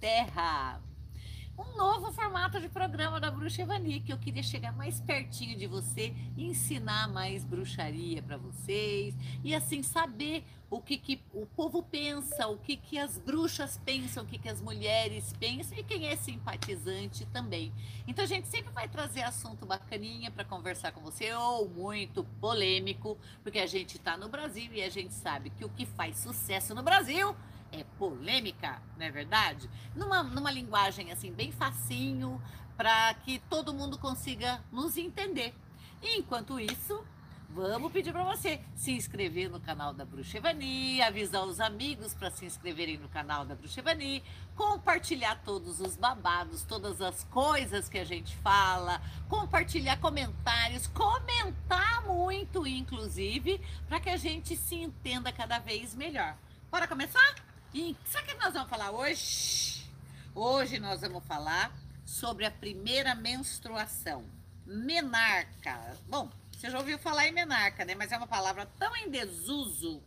Terra. Um novo formato de programa da Bruxa Evani, que eu queria chegar mais pertinho de você, ensinar mais bruxaria para vocês e assim saber o que, que o povo pensa, o que, que as bruxas pensam, o que, que as mulheres pensam e quem é simpatizante também. Então a gente sempre vai trazer assunto bacaninha para conversar com você, ou muito polêmico, porque a gente está no Brasil e a gente sabe que o que faz sucesso no Brasil é polêmica, não é verdade? Numa, numa linguagem assim, bem facinho, para que todo mundo consiga nos entender. Enquanto isso, vamos pedir para você se inscrever no canal da Bruxa Evani, avisar os amigos para se inscreverem no canal da Bruxa Evani, compartilhar todos os babados, todas as coisas que a gente fala, compartilhar comentários, comentar muito, inclusive, para que a gente se entenda cada vez melhor. Bora começar? E sabe o que nós vamos falar hoje? Hoje nós vamos falar sobre a primeira menstruação. Menarca. Bom, você já ouviu falar em menarca, né? Mas é uma palavra tão em desuso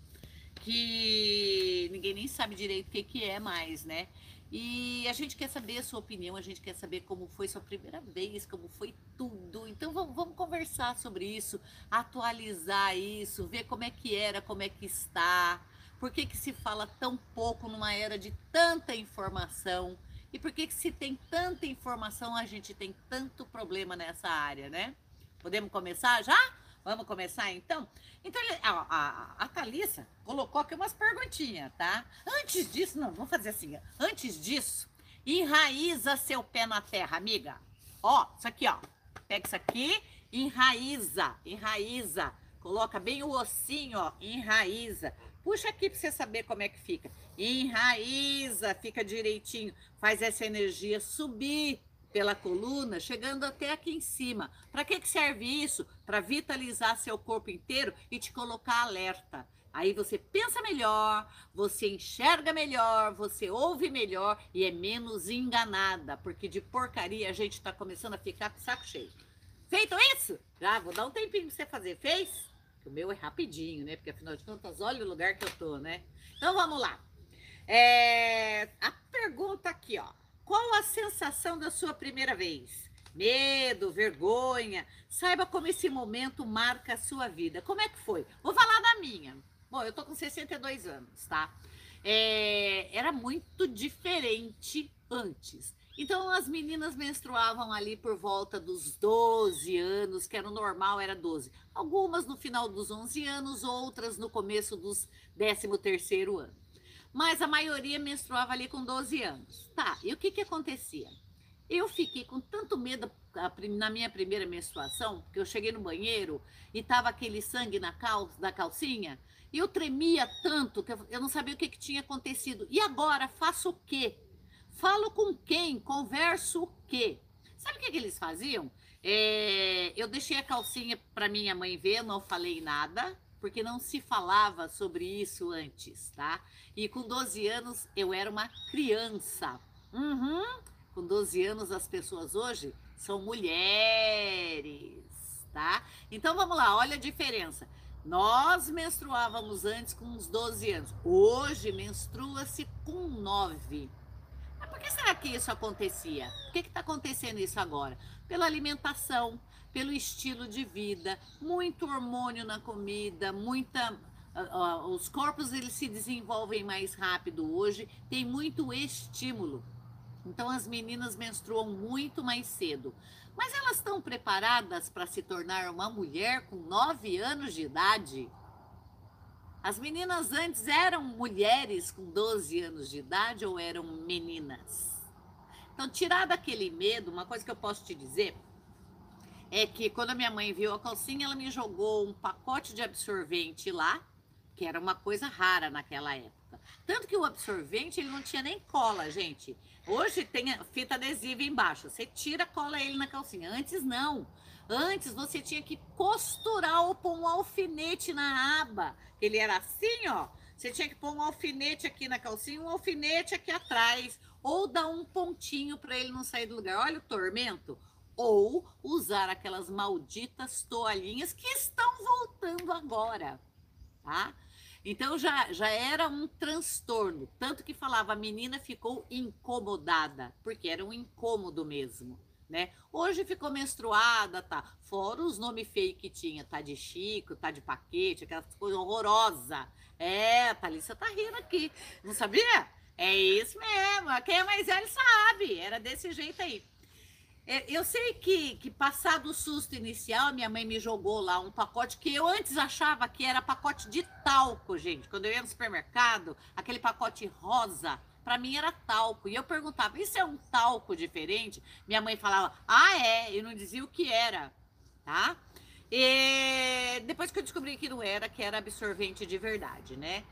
que ninguém nem sabe direito o que, é mais, né? E a gente quer saber a sua opinião, a gente quer saber como foi sua primeira vez, como foi tudo. Então vamos conversar sobre isso, atualizar isso, ver como é que era, como é que está. Por que, que se fala tão pouco numa era de tanta informação? E por que, que se tem tanta informação, a gente tem tanto problema nessa área, né? Podemos começar já? Vamos começar então? Então, a, a, a Thalissa colocou aqui umas perguntinhas, tá? Antes disso, não, vamos fazer assim. Antes disso, enraiza seu pé na terra, amiga. Ó, isso aqui, ó. Pega isso aqui, enraiza, enraiza. Coloca bem o ossinho, ó, enraiza. Puxa aqui para você saber como é que fica. Enraiza, fica direitinho. Faz essa energia subir pela coluna, chegando até aqui em cima. Para que, que serve isso? Para vitalizar seu corpo inteiro e te colocar alerta. Aí você pensa melhor, você enxerga melhor, você ouve melhor e é menos enganada, porque de porcaria a gente está começando a ficar com saco cheio. Feito isso? Já vou dar um tempinho para você fazer. Fez? O meu é rapidinho, né? Porque afinal de contas, olha o lugar que eu tô, né? Então vamos lá. É... A pergunta aqui, ó. Qual a sensação da sua primeira vez? Medo, vergonha? Saiba como esse momento marca a sua vida. Como é que foi? Vou falar da minha. Bom, eu tô com 62 anos, tá? É... Era muito diferente antes. Então as meninas menstruavam ali por volta dos 12 anos, que era o normal, era 12. Algumas no final dos 11 anos, outras no começo dos 13º ano. Mas a maioria menstruava ali com 12 anos. Tá, e o que que acontecia? Eu fiquei com tanto medo na minha primeira menstruação, porque eu cheguei no banheiro e tava aquele sangue na, cal, na calcinha, e eu tremia tanto que eu não sabia o que, que tinha acontecido. E agora, faço o quê? Falo com quem? Converso o quê? Sabe o que, que eles faziam? É, eu deixei a calcinha para minha mãe ver, não falei nada, porque não se falava sobre isso antes, tá? E com 12 anos eu era uma criança. Uhum. Com 12 anos as pessoas hoje são mulheres, tá? Então vamos lá, olha a diferença. Nós menstruávamos antes com uns 12 anos. Hoje menstrua-se com 9 que será que isso acontecia? Por que está acontecendo isso agora? Pela alimentação, pelo estilo de vida, muito hormônio na comida, muita uh, uh, os corpos eles se desenvolvem mais rápido hoje, tem muito estímulo. Então as meninas menstruam muito mais cedo. Mas elas estão preparadas para se tornar uma mulher com 9 anos de idade? As meninas antes eram mulheres com 12 anos de idade ou eram meninas? Então, tirar daquele medo, uma coisa que eu posso te dizer é que quando a minha mãe viu a calcinha, ela me jogou um pacote de absorvente lá, que era uma coisa rara naquela época. Tanto que o absorvente ele não tinha nem cola, gente. Hoje tem fita adesiva embaixo. Você tira, cola ele na calcinha. Antes não. Antes você tinha que costurar ou pôr um alfinete na aba. Ele era assim, ó. Você tinha que pôr um alfinete aqui na calcinha, um alfinete aqui atrás, ou dar um pontinho para ele não sair do lugar. Olha o tormento. Ou usar aquelas malditas toalhinhas que estão voltando agora, tá? Então já, já era um transtorno. Tanto que falava, a menina ficou incomodada, porque era um incômodo mesmo. Né? Hoje ficou menstruada, tá? Fora os nomes feios que tinha, tá de Chico, tá de Paquete, aquelas coisas horrorosas. É, a Thalissa tá rindo aqui. Não sabia? É isso mesmo. Quem é mais velho sabe. Era desse jeito aí. É, eu sei que, que passado o susto inicial, minha mãe me jogou lá um pacote que eu antes achava que era pacote de talco, gente. Quando eu ia no supermercado, aquele pacote rosa, para mim era talco. E eu perguntava, isso é um talco diferente? Minha mãe falava, ah, é, e não dizia o que era, tá? E depois que eu descobri que não era, que era absorvente de verdade, né?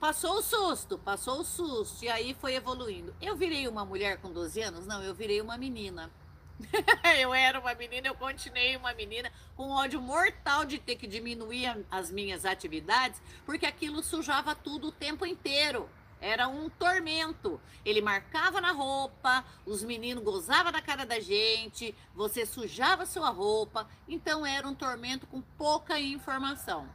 Passou o susto, passou o susto, e aí foi evoluindo. Eu virei uma mulher com 12 anos? Não, eu virei uma menina. eu era uma menina, eu continuei uma menina com ódio mortal de ter que diminuir as minhas atividades, porque aquilo sujava tudo o tempo inteiro. Era um tormento. Ele marcava na roupa, os meninos gozavam da cara da gente, você sujava sua roupa, então era um tormento com pouca informação.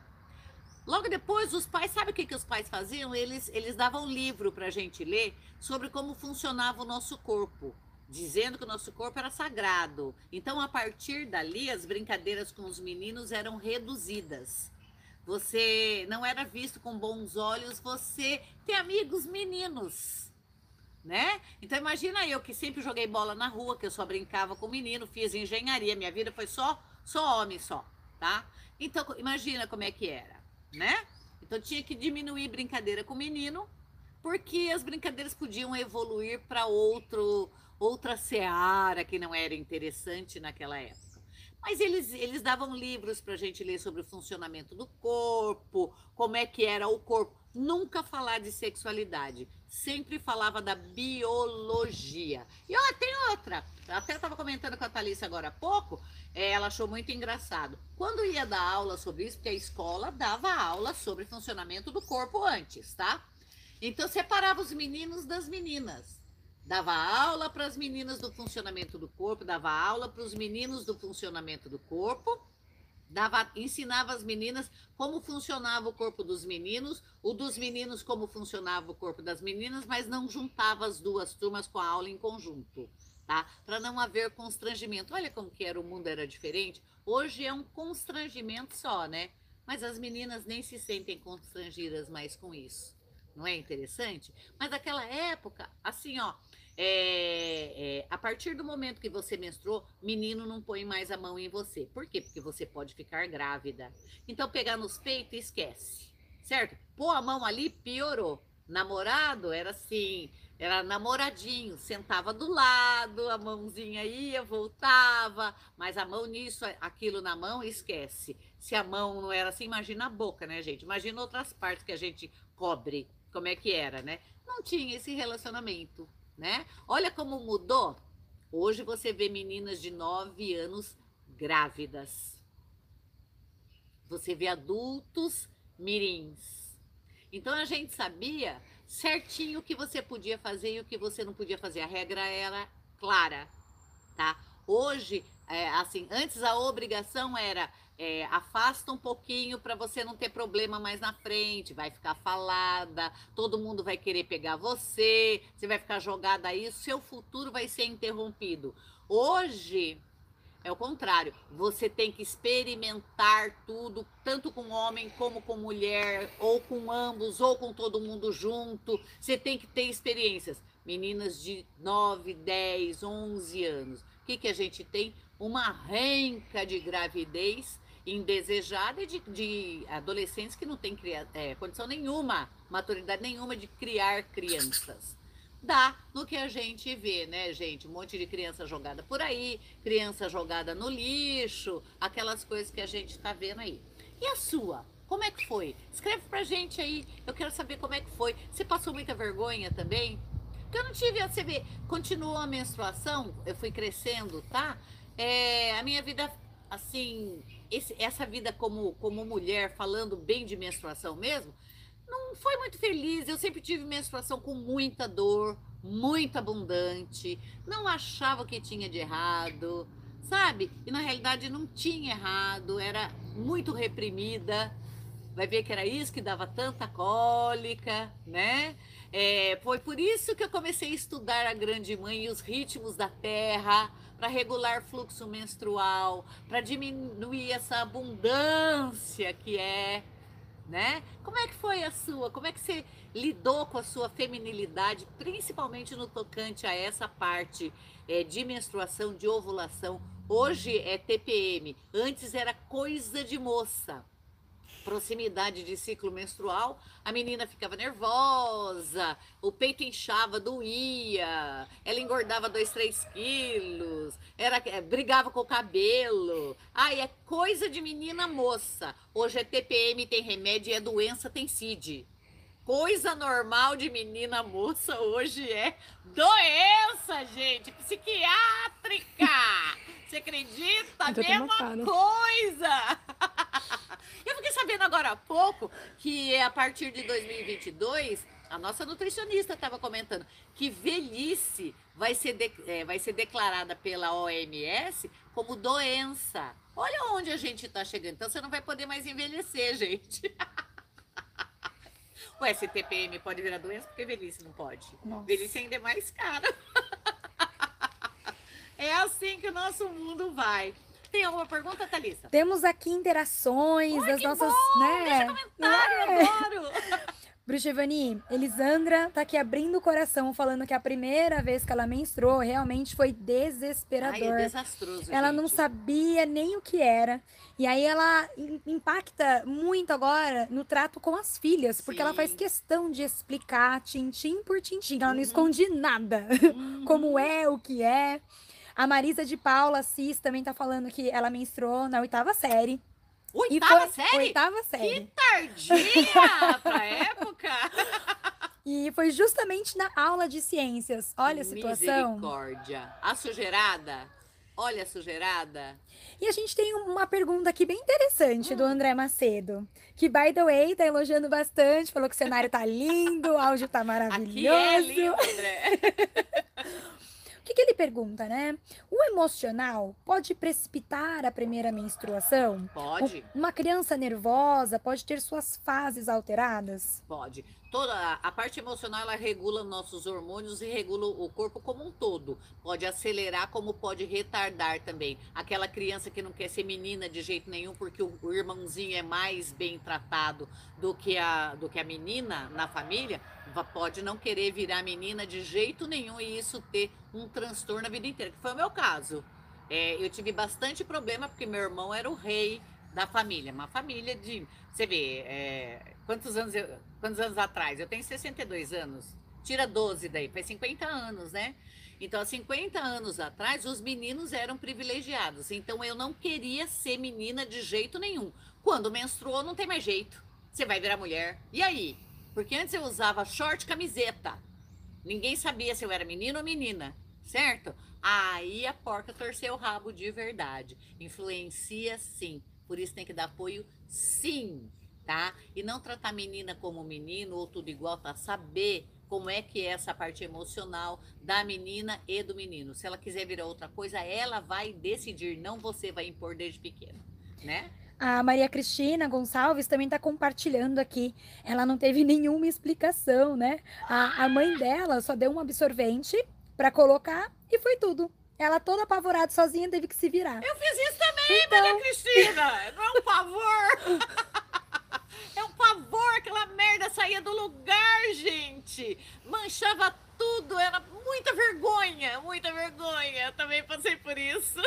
Logo depois, os pais, sabe o que, que os pais faziam? Eles, eles davam livro para a gente ler sobre como funcionava o nosso corpo dizendo que o nosso corpo era sagrado. Então, a partir dali, as brincadeiras com os meninos eram reduzidas. Você não era visto com bons olhos você ter amigos meninos, né? Então imagina eu que sempre joguei bola na rua, que eu só brincava com menino, fiz engenharia, minha vida foi só só homem só, tá? Então imagina como é que era, né? Então tinha que diminuir brincadeira com menino, porque as brincadeiras podiam evoluir para outro outra seara que não era interessante naquela época. Mas eles, eles davam livros para a gente ler sobre o funcionamento do corpo, como é que era o corpo. Nunca falar de sexualidade, sempre falava da biologia. E ó, tem outra, até estava comentando com a Thalissa agora há pouco, é, ela achou muito engraçado. Quando ia dar aula sobre isso, porque a escola dava aula sobre funcionamento do corpo antes, tá? Então separava os meninos das meninas. Dava aula para as meninas do funcionamento do corpo, dava aula para os meninos do funcionamento do corpo, dava, ensinava as meninas como funcionava o corpo dos meninos, o dos meninos como funcionava o corpo das meninas, mas não juntava as duas turmas com a aula em conjunto, tá? Para não haver constrangimento. Olha como que era o mundo era diferente. Hoje é um constrangimento só, né? Mas as meninas nem se sentem constrangidas mais com isso. Não é interessante? Mas naquela época, assim, ó, é, é, a partir do momento que você menstruou, menino não põe mais a mão em você. Por quê? Porque você pode ficar grávida. Então, pegar nos peitos, esquece. Certo? Pôr a mão ali, piorou. Namorado era assim, era namoradinho, sentava do lado, a mãozinha ia, voltava, mas a mão nisso, aquilo na mão, esquece. Se a mão não era assim, imagina a boca, né, gente? Imagina outras partes que a gente cobre, como é que era, né? Não tinha esse relacionamento né? Olha como mudou. Hoje você vê meninas de 9 anos grávidas. Você vê adultos mirins. Então a gente sabia certinho o que você podia fazer e o que você não podia fazer. A regra era clara, tá? Hoje, é, assim, antes a obrigação era é, afasta um pouquinho para você não ter problema mais na frente, vai ficar falada, todo mundo vai querer pegar você, você vai ficar jogada aí, seu futuro vai ser interrompido. Hoje é o contrário, você tem que experimentar tudo, tanto com homem como com mulher, ou com ambos, ou com todo mundo junto. Você tem que ter experiências. Meninas de 9, 10, 11 anos. O que, que a gente tem? Uma renca de gravidez indesejada de, de adolescentes que não têm é, condição nenhuma, maturidade nenhuma de criar crianças. Dá no que a gente vê, né, gente? Um monte de criança jogada por aí, criança jogada no lixo, aquelas coisas que a gente está vendo aí. E a sua? Como é que foi? Escreve pra gente aí, eu quero saber como é que foi. Você passou muita vergonha também? Porque eu não tive, você vê, continuou a menstruação, eu fui crescendo, tá? É, a minha vida, assim, esse, essa vida como, como mulher, falando bem de menstruação mesmo, não foi muito feliz. Eu sempre tive menstruação com muita dor, muito abundante, não achava que tinha de errado, sabe? E na realidade não tinha errado, era muito reprimida. vai ver que era isso que dava tanta cólica, né? É, foi por isso que eu comecei a estudar a Grande Mãe e os ritmos da Terra, para regular fluxo menstrual, para diminuir essa abundância que é, né? Como é que foi a sua? Como é que você lidou com a sua feminilidade, principalmente no tocante a essa parte é, de menstruação, de ovulação? Hoje é TPM, antes era coisa de moça proximidade de ciclo menstrual, a menina ficava nervosa, o peito inchava, doía, ela engordava 2, 3 quilos, era, é, brigava com o cabelo. Ai, é coisa de menina moça. Hoje é TPM, tem remédio, e é doença, tem CID. Coisa normal de menina moça hoje é doença, gente, psiquiátrica. Você acredita? Mesma coisa. Sabendo agora há pouco que a partir de 2022, a nossa nutricionista estava comentando que velhice vai ser, de, é, vai ser declarada pela OMS como doença. Olha onde a gente está chegando. Então você não vai poder mais envelhecer, gente. O STPM pode virar doença porque velhice não pode. Nossa. Velhice ainda é mais cara. É assim que o nosso mundo vai. Tem alguma pergunta, Thalissa? Temos aqui interações Oi, das nossas. Bom! Né? Deixa comentário, é. adoro! Bruxa Ivani, Elisandra tá aqui abrindo o coração, falando que a primeira vez que ela menstruou realmente foi desesperador. Ai, é desastroso. Ela gente. não sabia nem o que era. E aí ela impacta muito agora no trato com as filhas, porque Sim. ela faz questão de explicar tintim por tintim. Ela não uhum. esconde nada. Uhum. Como é, o que é. A Marisa de Paula Assis também tá falando que ela menstruou na oitava série. Oitava foi, série? Oitava série. Que tardia pra época! E foi justamente na aula de ciências. Olha a situação. Misericórdia. A sujeirada? Olha a sujeirada. E a gente tem uma pergunta aqui bem interessante hum. do André Macedo. Que, by the way, tá elogiando bastante. Falou que o cenário tá lindo, o áudio tá maravilhoso. Aqui é lindo, André. Que, que ele pergunta, né? O emocional pode precipitar a primeira menstruação? Pode. Uma criança nervosa pode ter suas fases alteradas? Pode. Toda a parte emocional ela regula nossos hormônios e regula o corpo como um todo. Pode acelerar, como pode retardar também. Aquela criança que não quer ser menina de jeito nenhum porque o, o irmãozinho é mais bem tratado do que a do que a menina na família, pode não querer virar menina de jeito nenhum e isso ter um transtorno a vida inteira, que foi o meu caso. É, eu tive bastante problema porque meu irmão era o rei da família, uma família de, você vê, é, quantos anos eu, quantos anos atrás? Eu tenho 62 anos. Tira 12 daí, faz 50 anos, né? Então, há 50 anos atrás, os meninos eram privilegiados. Então, eu não queria ser menina de jeito nenhum. Quando menstruou, não tem mais jeito. Você vai virar mulher. E aí? Porque antes eu usava short camiseta. Ninguém sabia se eu era menino ou menina, certo? Aí a porca torceu o rabo de verdade. Influencia sim. Por isso tem que dar apoio sim, tá? E não tratar menina como menino ou tudo igual, tá? Saber como é que é essa parte emocional da menina e do menino. Se ela quiser virar outra coisa, ela vai decidir, não você vai impor desde pequeno, né? A Maria Cristina Gonçalves também está compartilhando aqui. Ela não teve nenhuma explicação, né? A, a mãe dela só deu um absorvente para colocar e foi tudo. Ela toda apavorada, sozinha, teve que se virar. Eu fiz isso também, então... Maria Cristina! Não é um pavor! é um pavor! Aquela merda saía do lugar, gente! Manchava tudo, era muita vergonha, muita vergonha. Eu também passei por isso.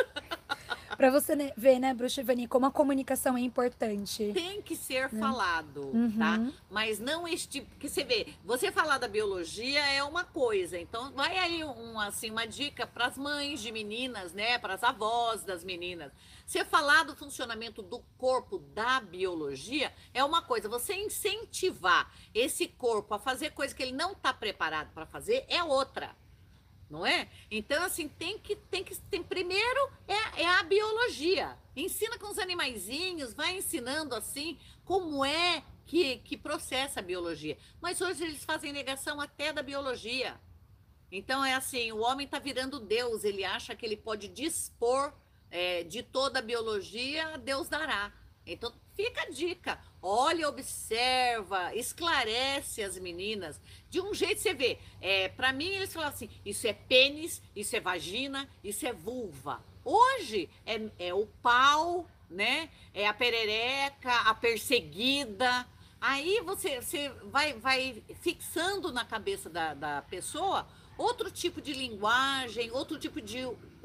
Para você né, ver, né, Bruxa Ivani, como a comunicação é importante. Tem que ser né? falado, uhum. tá? Mas não este tipo. Que você vê, você falar da biologia é uma coisa. Então, vai aí um, assim, uma dica para as mães de meninas, né? Para as avós das meninas. Você falar do funcionamento do corpo da biologia é uma coisa. Você incentivar esse corpo a fazer coisa que ele não está preparado para fazer é outra não é? Então, assim, tem que, tem que, tem, primeiro é, é a biologia. Ensina com os animaizinhos, vai ensinando assim como é que, que processa a biologia. Mas hoje eles fazem negação até da biologia. Então é assim, o homem está virando Deus, ele acha que ele pode dispor é, de toda a biologia, Deus dará. Então fica a dica. Olha, observa, esclarece as meninas. De um jeito você vê. É, para mim, eles falam assim: isso é pênis, isso é vagina, isso é vulva. Hoje é, é o pau, né? É a perereca, a perseguida. Aí você, você vai, vai fixando na cabeça da, da pessoa outro tipo de linguagem, outro tipo de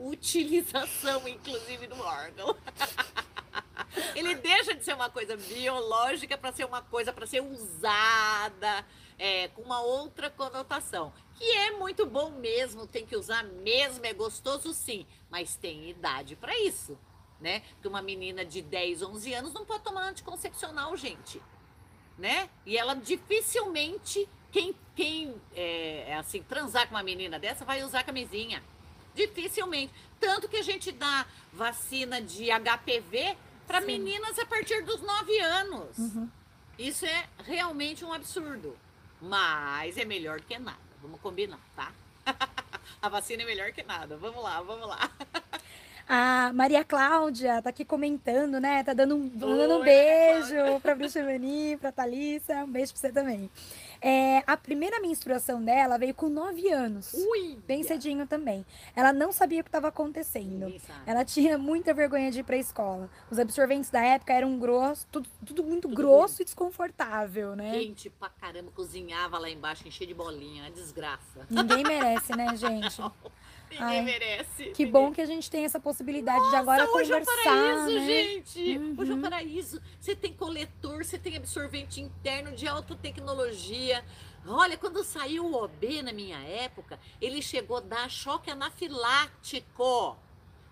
utilização, inclusive, do órgão. Ele deixa de ser uma coisa biológica para ser uma coisa para ser usada é, com uma outra conotação. Que é muito bom mesmo, tem que usar mesmo, é gostoso sim, mas tem idade para isso, né? Porque uma menina de 10, 11 anos não pode tomar anticoncepcional, gente, né? E ela dificilmente, quem, quem é, é assim, transar com uma menina dessa vai usar camisinha. Dificilmente. Tanto que a gente dá vacina de HPV para meninas a partir dos 9 anos. Uhum. Isso é realmente um absurdo. Mas é melhor que nada. Vamos combinar, tá? a vacina é melhor que nada. Vamos lá, vamos lá. A Maria Cláudia tá aqui comentando, né? Tá dando um, dando um beijo pra Bruxa Vani, pra Thalissa. Um beijo pra você também. É, a primeira menstruação dela veio com 9 anos. Ui, bem cedinho também. Ela não sabia o que estava acontecendo. Ela tinha muita vergonha de ir pra escola. Os absorventes da época eram grossos, tudo, tudo muito tudo grosso bem. e desconfortável, né? Quente pra caramba, cozinhava lá embaixo, enchia de bolinha, uma desgraça. Ninguém merece, né, gente? Ninguém Ai, merece. Que ninguém. bom que a gente tem essa possibilidade Nossa, de agora hoje conversar. Hoje é um paraíso, né? gente. Uhum. Hoje é um paraíso. Você tem coletor, você tem absorvente interno de alta tecnologia. Olha, quando saiu o OB na minha época, ele chegou a dar choque anafilático.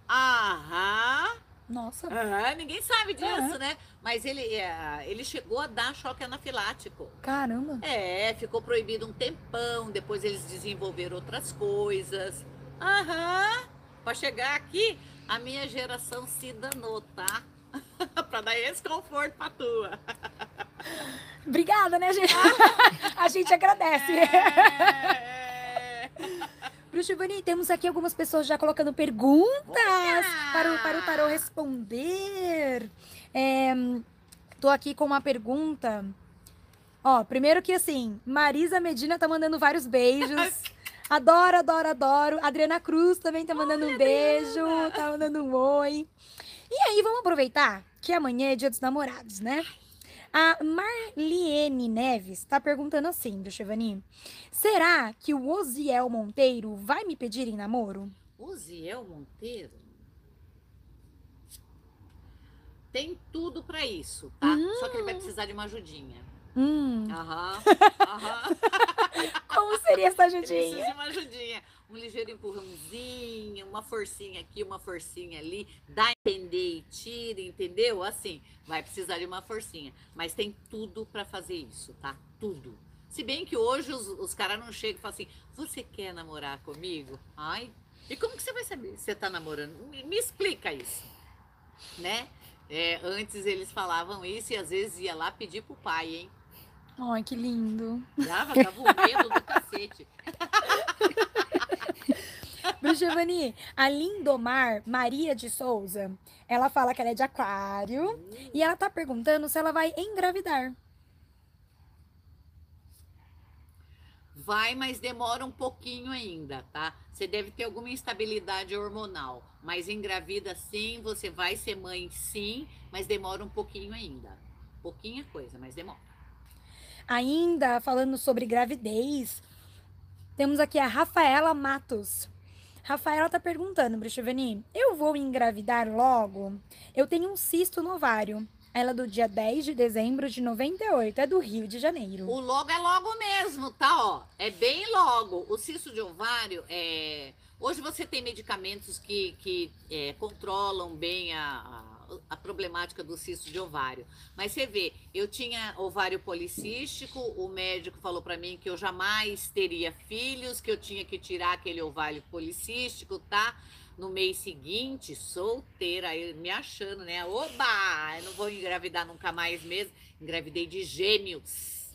Aham. Nossa. Aham, ninguém sabe disso, né? Mas ele, é, ele chegou a dar choque anafilático. Caramba. É, ficou proibido um tempão, depois eles desenvolveram outras coisas. Aham. Para chegar aqui, a minha geração se danou, tá? para dar esse conforto pra tua. Obrigada, né, gente? a gente agradece. É... Bruxo Boni, temos aqui algumas pessoas já colocando perguntas para o, para o Tarô responder. É, tô aqui com uma pergunta. Ó, primeiro que assim, Marisa Medina tá mandando vários beijos. Adoro, adoro, adoro. Adriana Cruz também tá mandando Olha, um beijo, Adriana. tá mandando um oi. E aí, vamos aproveitar que amanhã é dia dos namorados, né? A Marliene Neves tá perguntando assim, do Chevani. Será que o Osiel Monteiro vai me pedir em namoro? Osiel Monteiro? Tem tudo para isso, tá? Hum. Só que ele vai precisar de uma ajudinha. Hum. Aham. Aham. Como seria essa ajudinha? Precisa de uma ajudinha. Um ligeiro empurrãozinho, uma forcinha aqui, uma forcinha ali. Dá a entender e tira, entendeu? Assim, vai precisar de uma forcinha. Mas tem tudo para fazer isso, tá? Tudo. Se bem que hoje os, os caras não chegam e falam assim: você quer namorar comigo? Ai, e como que você vai saber se você tá namorando? Me, me explica isso, né? É, antes eles falavam isso e às vezes ia lá pedir pro pai, hein? Ai, que lindo. Tava, tava o medo do cacete. Giovanni, a Lindomar Maria de Souza, ela fala que ela é de aquário hum. e ela tá perguntando se ela vai engravidar. Vai, mas demora um pouquinho ainda, tá? Você deve ter alguma instabilidade hormonal, mas engravida sim, você vai ser mãe sim, mas demora um pouquinho ainda. Pouquinha coisa, mas demora. Ainda falando sobre gravidez, temos aqui a Rafaela Matos. Rafaela tá perguntando, Bricheveni, eu vou engravidar logo? Eu tenho um cisto no ovário. Ela é do dia 10 de dezembro de 98, é do Rio de Janeiro. O logo é logo mesmo, tá? Ó, é bem logo. O cisto de ovário é. Hoje você tem medicamentos que, que é, controlam bem a problemática do cisto de ovário. Mas você vê, eu tinha ovário policístico, o médico falou para mim que eu jamais teria filhos, que eu tinha que tirar aquele ovário policístico, tá? No mês seguinte, solteira, me achando, né? Oba, eu não vou engravidar nunca mais mesmo. Engravidei de gêmeos.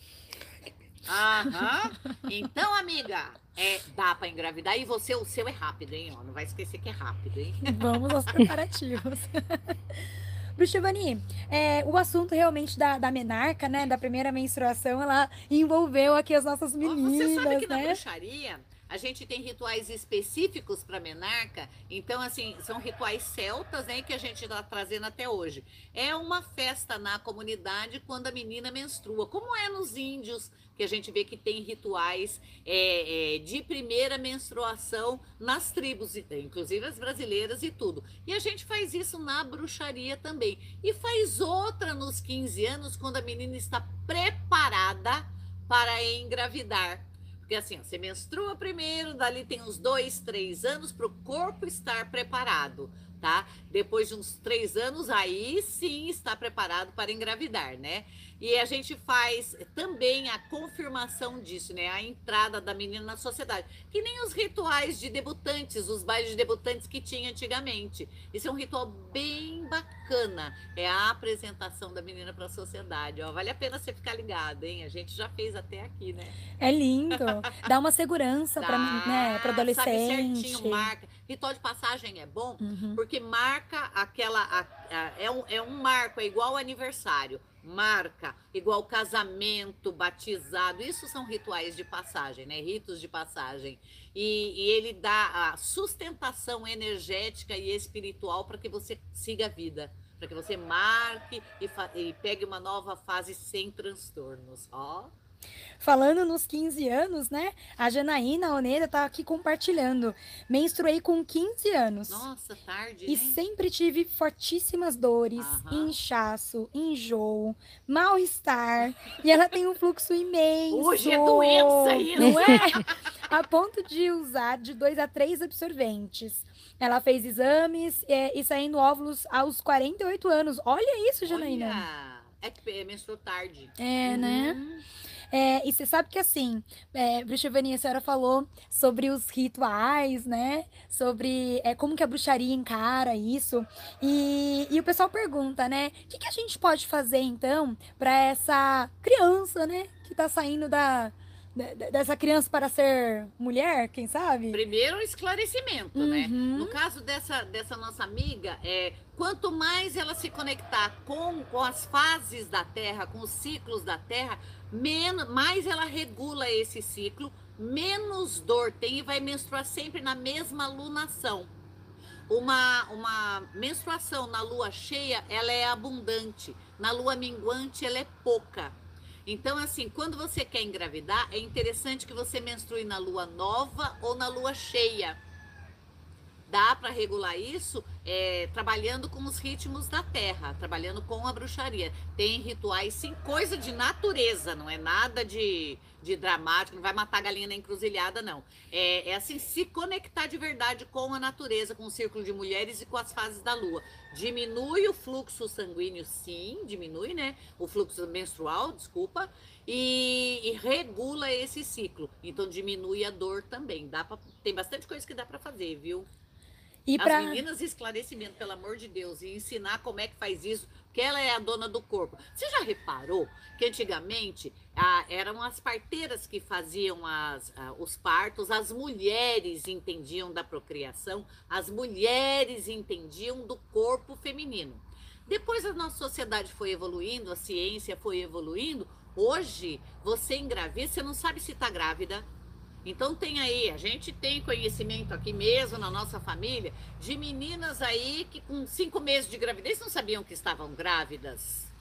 Aham. Então, amiga, é, dá para engravidar. E você, o seu é rápido, hein? Ó, não vai esquecer que é rápido, hein? Vamos aos preparativos. Bruxevani, é, o assunto realmente da, da menarca, né, da primeira menstruação, ela envolveu aqui as nossas meninas, Você sabe que né? na bruxaria a gente tem rituais específicos para menarca, então assim, são rituais celtas, né, que a gente está trazendo até hoje. É uma festa na comunidade quando a menina menstrua, como é nos índios, que a gente vê que tem rituais é, é, de primeira menstruação nas tribos, inclusive as brasileiras e tudo. E a gente faz isso na bruxaria também. E faz outra nos 15 anos, quando a menina está preparada para engravidar. Porque assim, você menstrua primeiro, dali tem uns dois, três anos para o corpo estar preparado, tá? Depois de uns três anos, aí sim está preparado para engravidar, né? E a gente faz também a confirmação disso, né? A entrada da menina na sociedade. Que nem os rituais de debutantes, os bailes de debutantes que tinha antigamente. Isso é um ritual bem bacana. É a apresentação da menina para a sociedade. Ó, vale a pena você ficar ligado, hein? A gente já fez até aqui, né? É lindo. Dá uma segurança para né, adolescente. Sabe certinho, marca. Ritual de passagem é bom Uhum. porque marca aquela. a- a- é, um, é um marco, é igual aniversário. Marca, igual casamento, batizado. Isso são rituais de passagem, né? Ritos de passagem. E, e ele dá a sustentação energética e espiritual para que você siga a vida. Para que você marque e, e pegue uma nova fase sem transtornos. Ó. Falando nos 15 anos, né? A Janaína Oneda tá aqui compartilhando. Menstruei com 15 anos. Nossa, tarde, E né? sempre tive fortíssimas dores, Aham. inchaço, enjoo, mal-estar. E ela tem um fluxo imenso. Hoje é doença aí, não é? A ponto de usar de dois a três absorventes. Ela fez exames é, e saindo óvulos aos 48 anos. Olha isso, Janaína. Olha, é que menstruou tarde. É, né? É, e você sabe que assim, é, Bruxa Vani, a senhora falou sobre os rituais, né? Sobre é, como que a bruxaria encara isso. E, e o pessoal pergunta, né? O que, que a gente pode fazer então para essa criança, né? Que tá saindo da, dessa criança para ser mulher, quem sabe? Primeiro, um esclarecimento, né? Uhum. No caso dessa, dessa nossa amiga, é, quanto mais ela se conectar com, com as fases da Terra, com os ciclos da Terra, menos, mais ela regula esse ciclo, menos dor tem e vai menstruar sempre na mesma lunação. Uma, uma menstruação na lua cheia, ela é abundante. Na lua minguante, ela é pouca. Então, assim, quando você quer engravidar, é interessante que você menstrue na lua nova ou na lua cheia. Dá para regular isso é, trabalhando com os ritmos da terra, trabalhando com a bruxaria. Tem rituais, sim, coisa de natureza, não é nada de, de dramático, não vai matar a galinha na encruzilhada, não. É, é assim, se conectar de verdade com a natureza, com o círculo de mulheres e com as fases da lua. Diminui o fluxo sanguíneo, sim, diminui, né? O fluxo menstrual, desculpa, e, e regula esse ciclo. Então diminui a dor também. Dá pra, tem bastante coisa que dá para fazer, viu? E As meninas, esclarecimento, pelo amor de Deus, e ensinar como é que faz isso, porque ela é a dona do corpo. Você já reparou que antigamente ah, eram as parteiras que faziam as, ah, os partos, as mulheres entendiam da procriação, as mulheres entendiam do corpo feminino. Depois a nossa sociedade foi evoluindo, a ciência foi evoluindo. Hoje, você engravida, você não sabe se está grávida, então tem aí, a gente tem conhecimento aqui mesmo na nossa família de meninas aí que com cinco meses de gravidez não sabiam que estavam grávidas.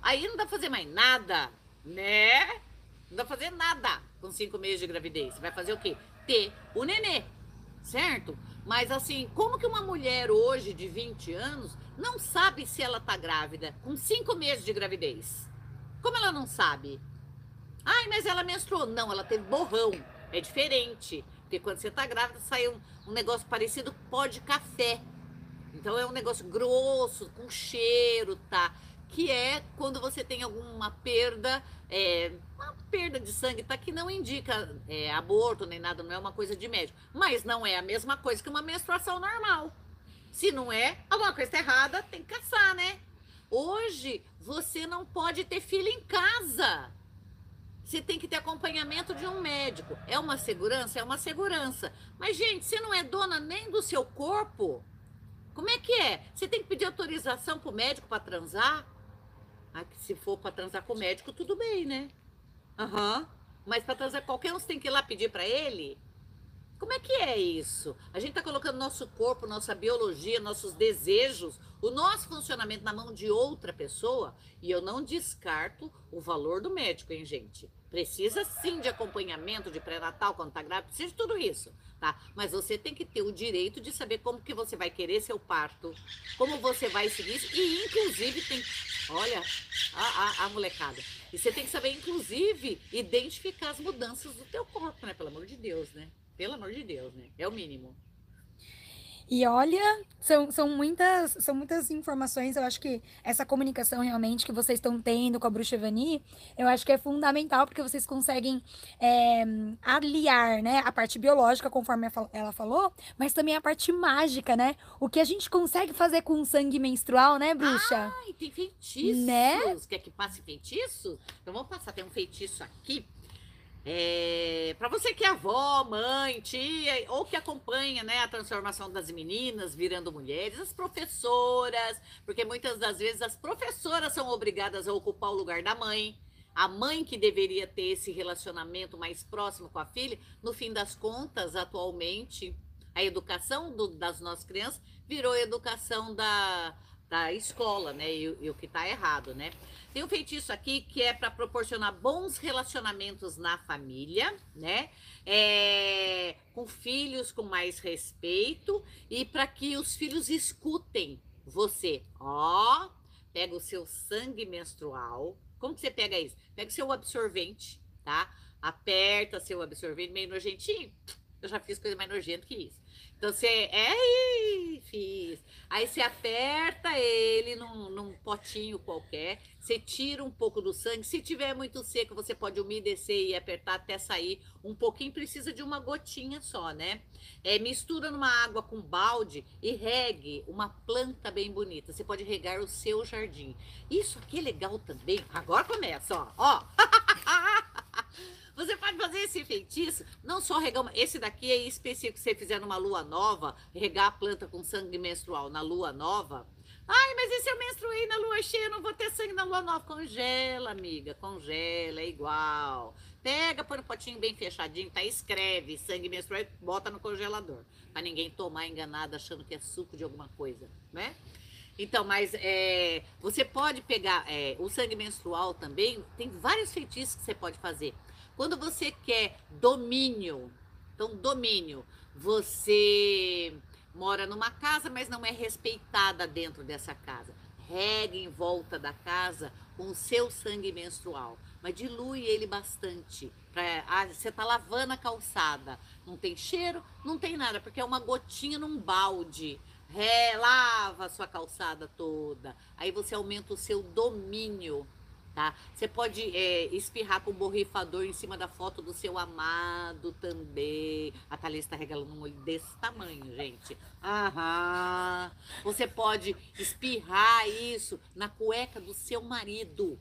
Aí não dá pra fazer mais nada, né? Não dá pra fazer nada com cinco meses de gravidez. Vai fazer o quê? Ter o nenê, certo? Mas assim, como que uma mulher hoje de 20 anos não sabe se ela tá grávida com cinco meses de gravidez? Como ela não sabe? Ai, mas ela menstruou. Não, ela teve borrão. É diferente. Porque quando você tá grávida, sai um, um negócio parecido com pó de café. Então é um negócio grosso, com cheiro, tá? Que é quando você tem alguma perda, é, uma perda de sangue, tá? Que não indica é, aborto nem nada, não é uma coisa de médico. Mas não é a mesma coisa que uma menstruação normal. Se não é, alguma coisa tá errada, tem que caçar, né? Hoje, você não pode ter filho em casa. Você tem que ter acompanhamento de um médico. É uma segurança? É uma segurança. Mas, gente, você não é dona nem do seu corpo. Como é que é? Você tem que pedir autorização pro médico para transar? Ah, se for para transar com o médico, tudo bem, né? Aham. Uhum. Mas para transar qualquer um, você tem que ir lá pedir para ele? Como é que é isso? A gente está colocando nosso corpo, nossa biologia, nossos desejos, o nosso funcionamento na mão de outra pessoa e eu não descarto o valor do médico, hein, gente? Precisa sim de acompanhamento de pré-natal quando tá grávida, precisa de tudo isso, tá? Mas você tem que ter o direito de saber como que você vai querer seu parto, como você vai seguir e inclusive tem, olha, a, a, a molecada. E você tem que saber inclusive identificar as mudanças do teu corpo, né? Pelo amor de Deus, né? Pelo amor de Deus, né? É o mínimo. E olha, são, são, muitas, são muitas informações. Eu acho que essa comunicação realmente que vocês estão tendo com a Bruxa Evani, eu acho que é fundamental, porque vocês conseguem é, aliar né, a parte biológica, conforme ela falou, mas também a parte mágica, né? O que a gente consegue fazer com o sangue menstrual, né, bruxa? Ai, tem feitiços. Né? Quer que passe feitiço? Então vamos passar, tem um feitiço aqui é, para você que é avó, mãe, tia, ou que acompanha né, a transformação das meninas virando mulheres, as professoras, porque muitas das vezes as professoras são obrigadas a ocupar o lugar da mãe. A mãe que deveria ter esse relacionamento mais próximo com a filha, no fim das contas, atualmente, a educação do, das nossas crianças virou educação da, da escola, né? E, e o que está errado, né? Tem um feitiço aqui que é para proporcionar bons relacionamentos na família, né? É, com filhos com mais respeito e para que os filhos escutem você. Ó, pega o seu sangue menstrual. Como que você pega isso? Pega o seu absorvente, tá? Aperta seu absorvente meio nojentinho. Eu já fiz coisa mais nojenta que isso. Então você. É, fiz. Aí você aperta ele num, num, potinho qualquer, você tira um pouco do sangue. Se tiver muito seco, você pode umedecer e apertar até sair um pouquinho. Precisa de uma gotinha só, né? É, mistura numa água com balde e regue uma planta bem bonita. Você pode regar o seu jardim. Isso aqui é legal também. Agora começa, ó. ó. Você pode fazer esse feitiço, não só regar uma, esse daqui é específico que você fizer numa lua nova, regar a planta com sangue menstrual na lua nova. Ai, mas e se eu menstruei na lua cheia, não vou ter sangue na lua nova? Congela, amiga, congela, é igual. Pega, põe no potinho bem fechadinho, tá? Escreve sangue menstrual e bota no congelador. Pra ninguém tomar enganado achando que é suco de alguma coisa, né? Então, mas é, você pode pegar é, o sangue menstrual também, tem vários feitiços que você pode fazer. Quando você quer domínio, então domínio, você mora numa casa, mas não é respeitada dentro dessa casa. Regue em volta da casa com o seu sangue menstrual, mas dilui ele bastante. Pra, ah, você tá lavando a calçada, não tem cheiro, não tem nada, porque é uma gotinha num balde. Relava a sua calçada toda. Aí você aumenta o seu domínio tá? Você pode é, espirrar com borrifador em cima da foto do seu amado também. A Thalys está regalando um olho desse tamanho, gente. Aham. Você pode espirrar isso na cueca do seu marido,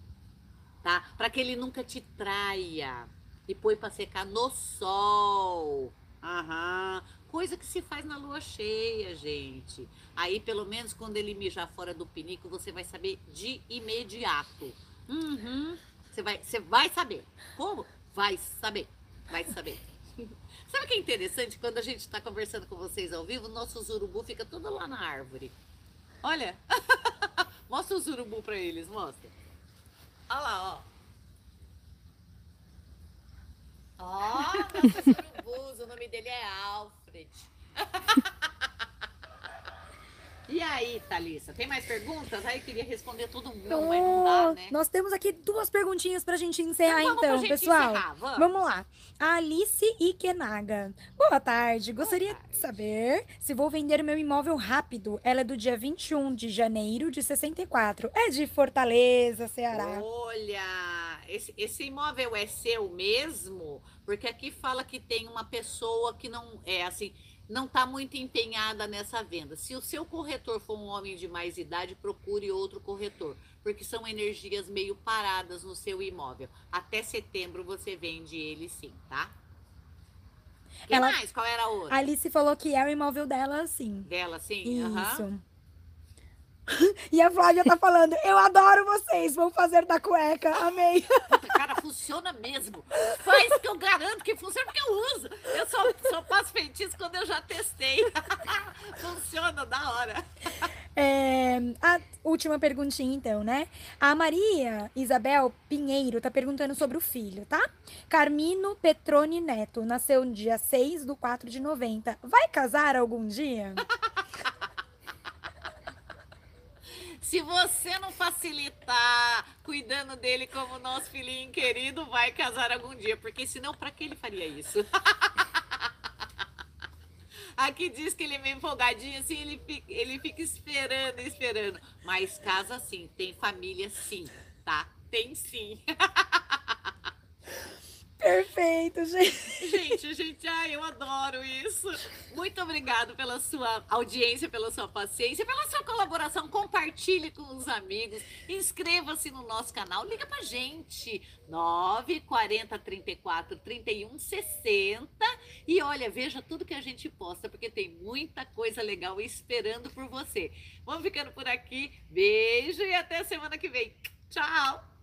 tá? Para que ele nunca te traia. E põe para secar no sol. Aham. Coisa que se faz na lua cheia, gente. Aí, pelo menos, quando ele mijar fora do pinico, você vai saber de imediato. Uhum. Você vai, você vai saber. Como? Vai saber. Vai saber. Sabe o que é interessante? Quando a gente está conversando com vocês ao vivo, nosso urubu fica todo lá na árvore. Olha. mostra o urubu para eles, mostra. Olha lá, ó. Ó, oh, nossos urubus, o nome dele é Alfred. E aí, Thalissa, tem mais perguntas? Aí queria responder todo mundo, oh, mas não dá, né? Nós temos aqui duas perguntinhas pra gente encerrar, então, então gente pessoal. Encerrar, vamos. vamos. lá. A Alice Ikenaga. Boa tarde. Gostaria Boa tarde. de saber se vou vender meu imóvel rápido. Ela é do dia 21 de janeiro de 64. É de Fortaleza, Ceará. Olha, esse, esse imóvel é seu mesmo? Porque aqui fala que tem uma pessoa que não é assim não está muito empenhada nessa venda. Se o seu corretor for um homem de mais idade, procure outro corretor, porque são energias meio paradas no seu imóvel. Até setembro você vende ele sim, tá? Quem Ela- mais? Qual era a outra? A Alice falou que é o imóvel dela, sim. Dela, sim? Isso. E a Flávia tá falando, eu adoro vocês, vão fazer da cueca, amei. Puta, cara, funciona mesmo. Faz que eu garanto que funciona, porque eu uso. Eu só, só faço feitiço quando eu já testei. funciona, da hora. É, a última perguntinha, então, né? A Maria Isabel Pinheiro tá perguntando sobre o filho, tá? Carmino Petrone Neto, nasceu no dia 6 do 4 de 90. Vai casar algum dia? Se você não facilitar cuidando dele como nosso filhinho querido, vai casar algum dia. Porque senão, pra que ele faria isso? Aqui diz que ele é meio empolgadinho, assim, ele fica, ele fica esperando, esperando. Mas casa sim, tem família sim, tá? Tem sim. Perfeito, gente. Gente, gente, ai, eu adoro isso. Muito obrigado pela sua audiência, pela sua paciência, pela sua colaboração. Compartilhe com os amigos. Inscreva-se no nosso canal. Liga pra gente. 9 40 34 31 60. E olha, veja tudo que a gente posta, porque tem muita coisa legal esperando por você. Vamos ficando por aqui. Beijo e até semana que vem. Tchau!